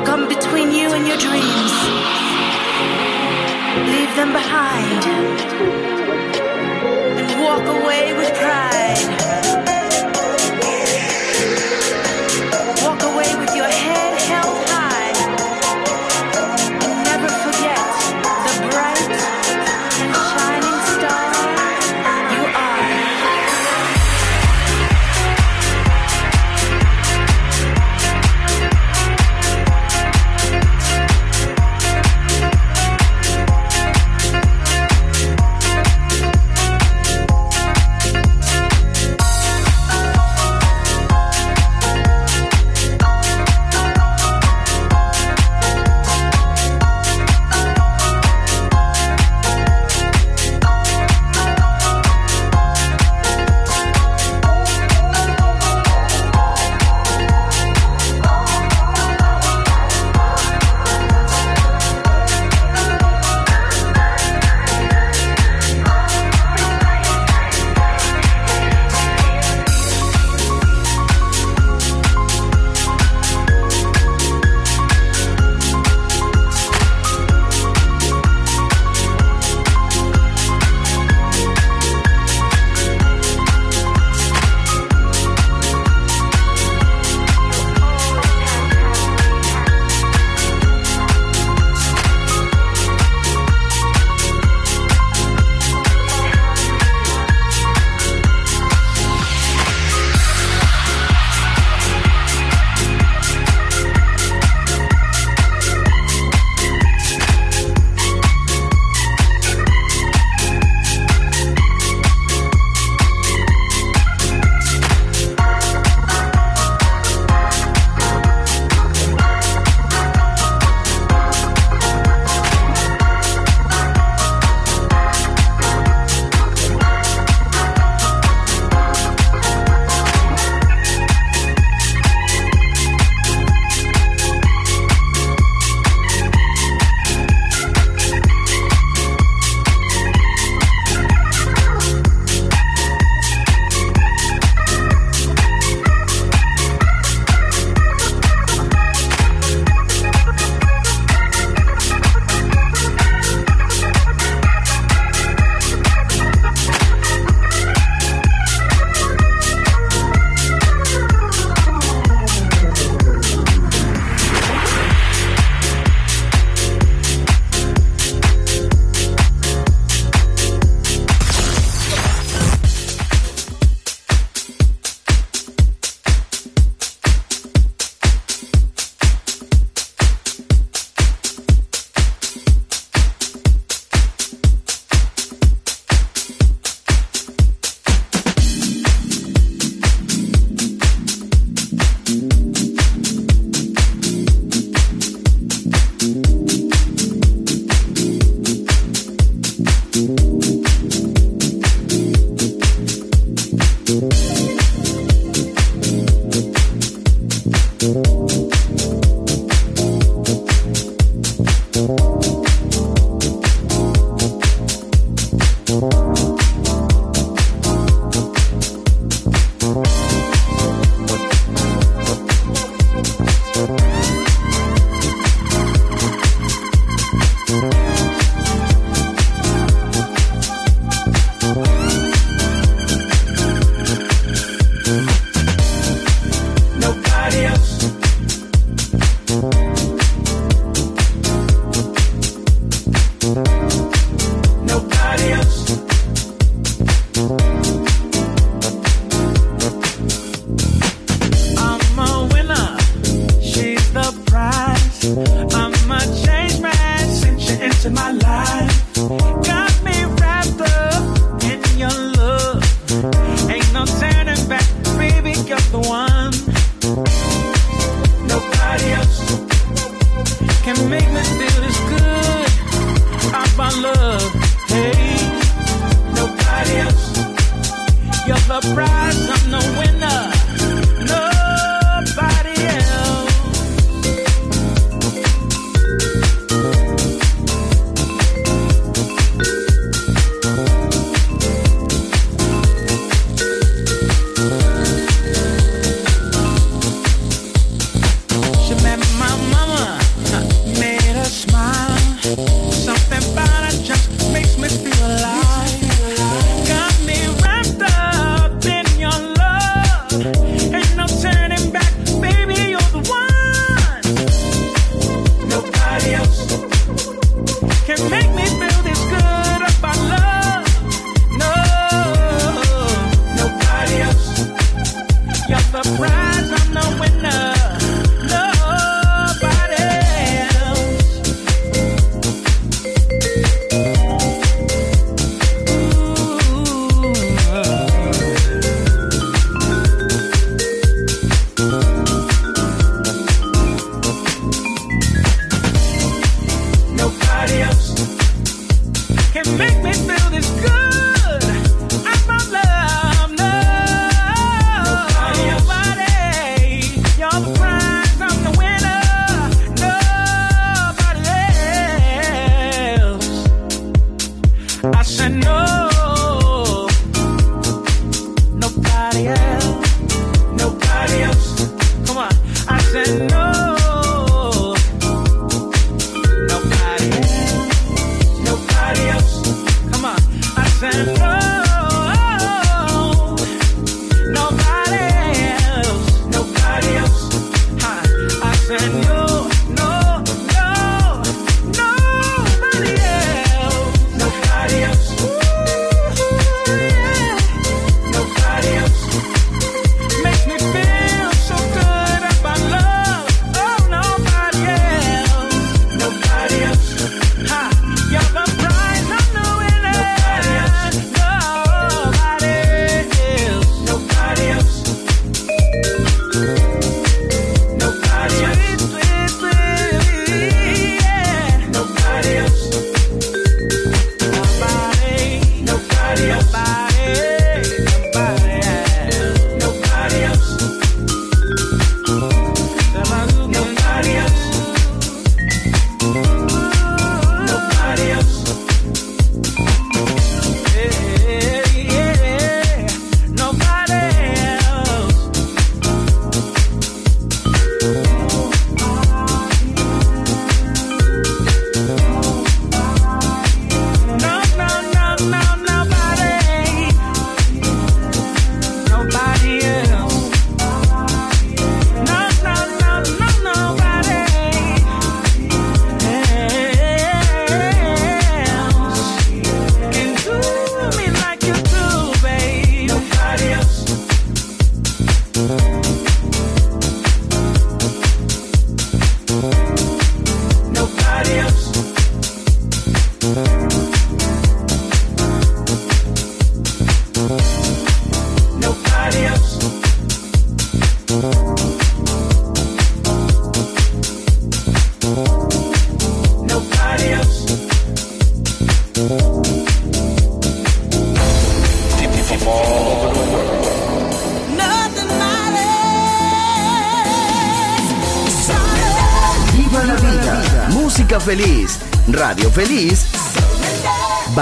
will come between you and your dreams. Leave them behind and walk away with pride.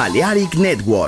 Balearic Network.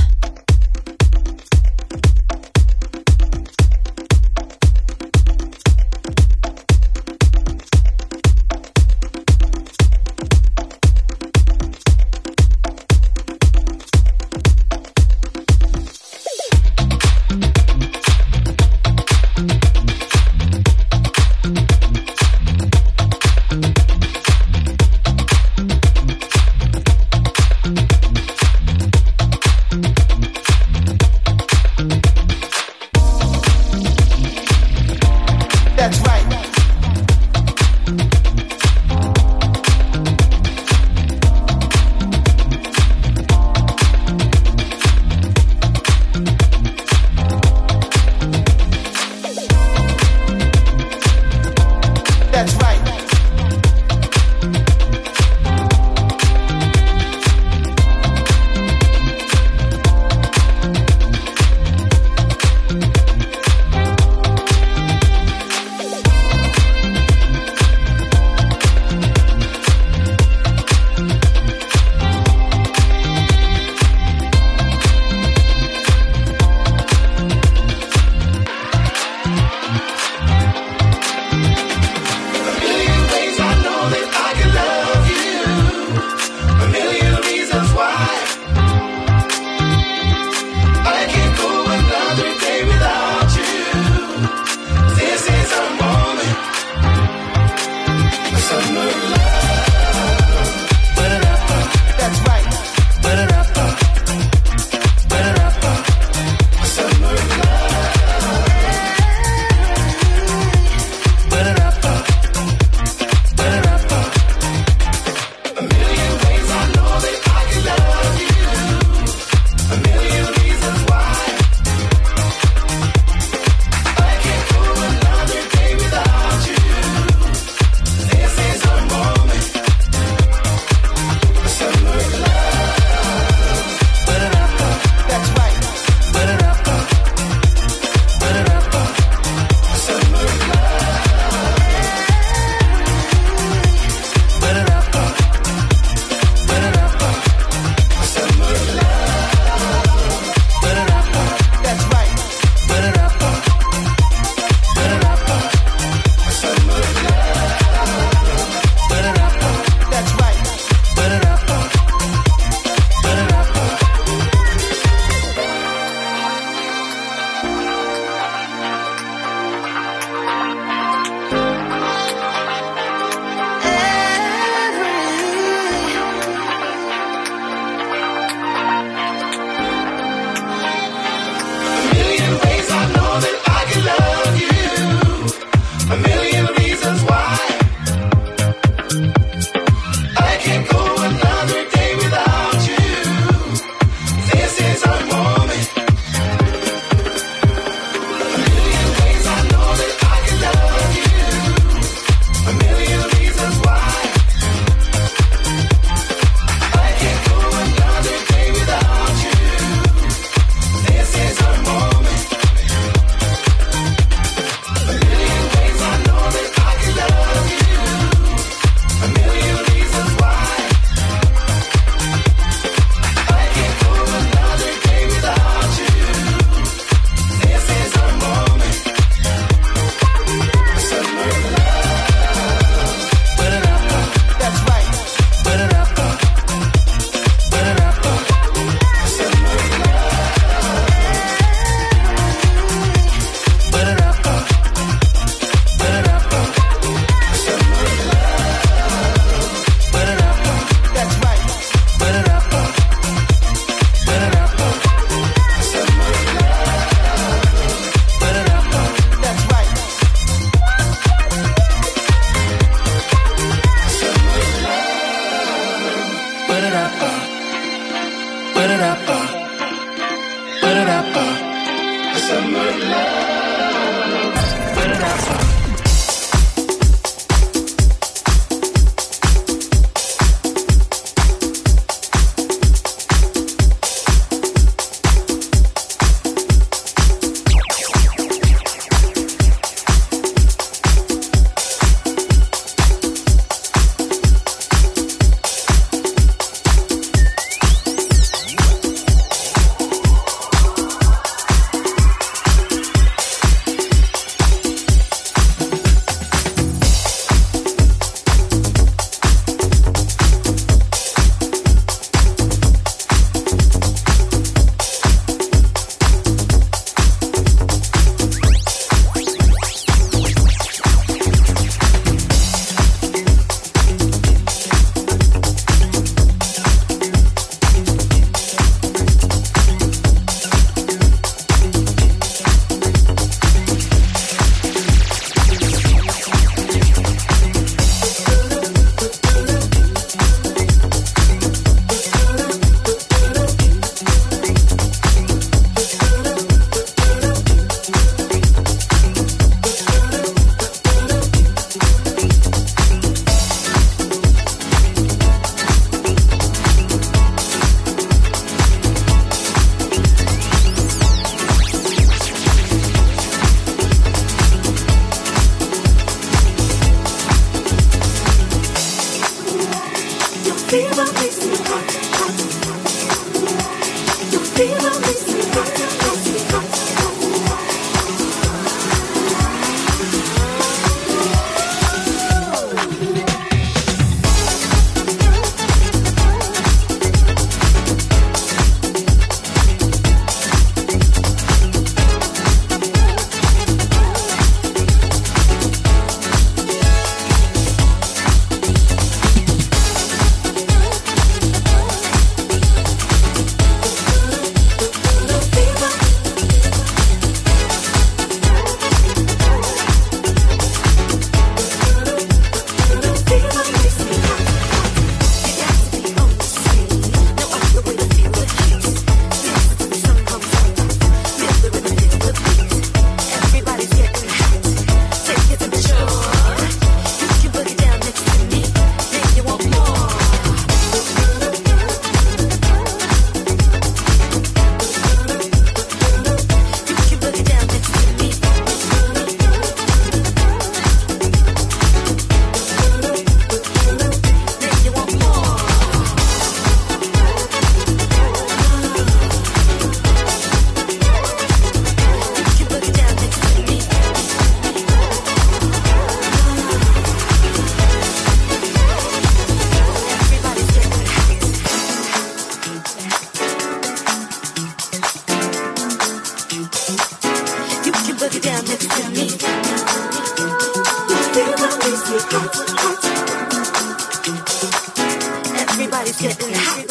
Leave make me of Get getting hot.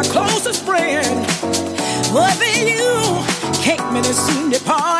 my closest friend. But you can't came and soon depart.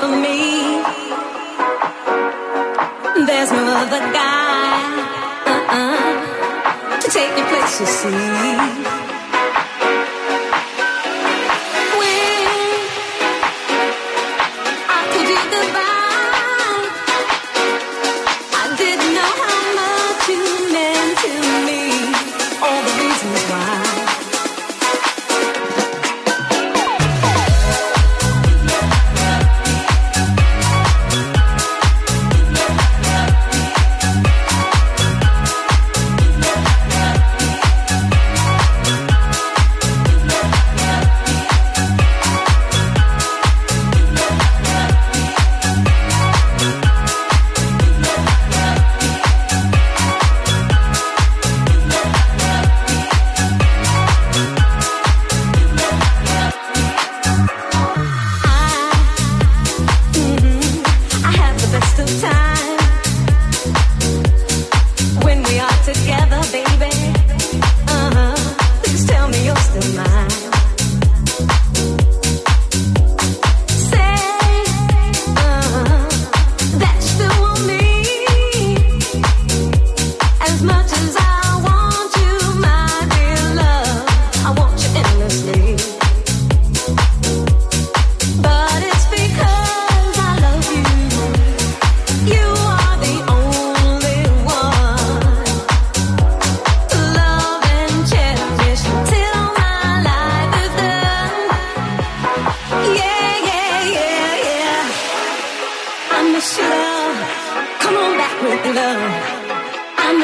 for me. There's no other guy uh-uh, to take your place, you see.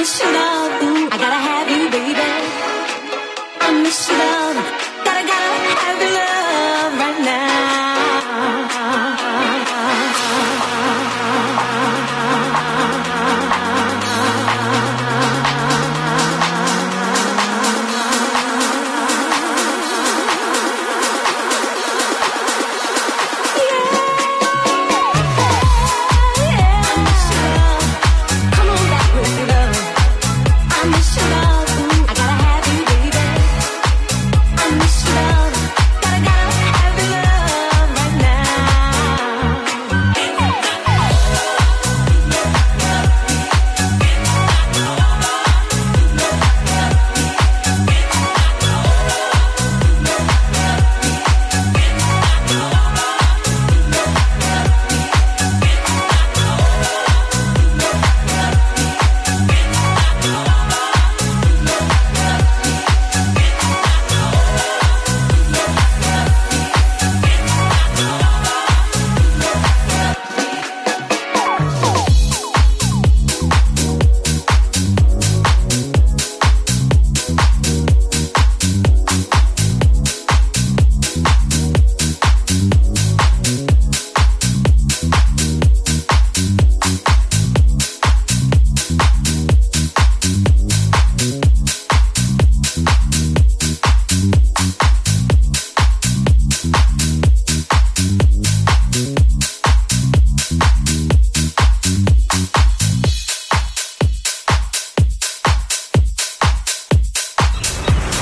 I gotta have you, baby. I miss love. Gotta, gotta have love.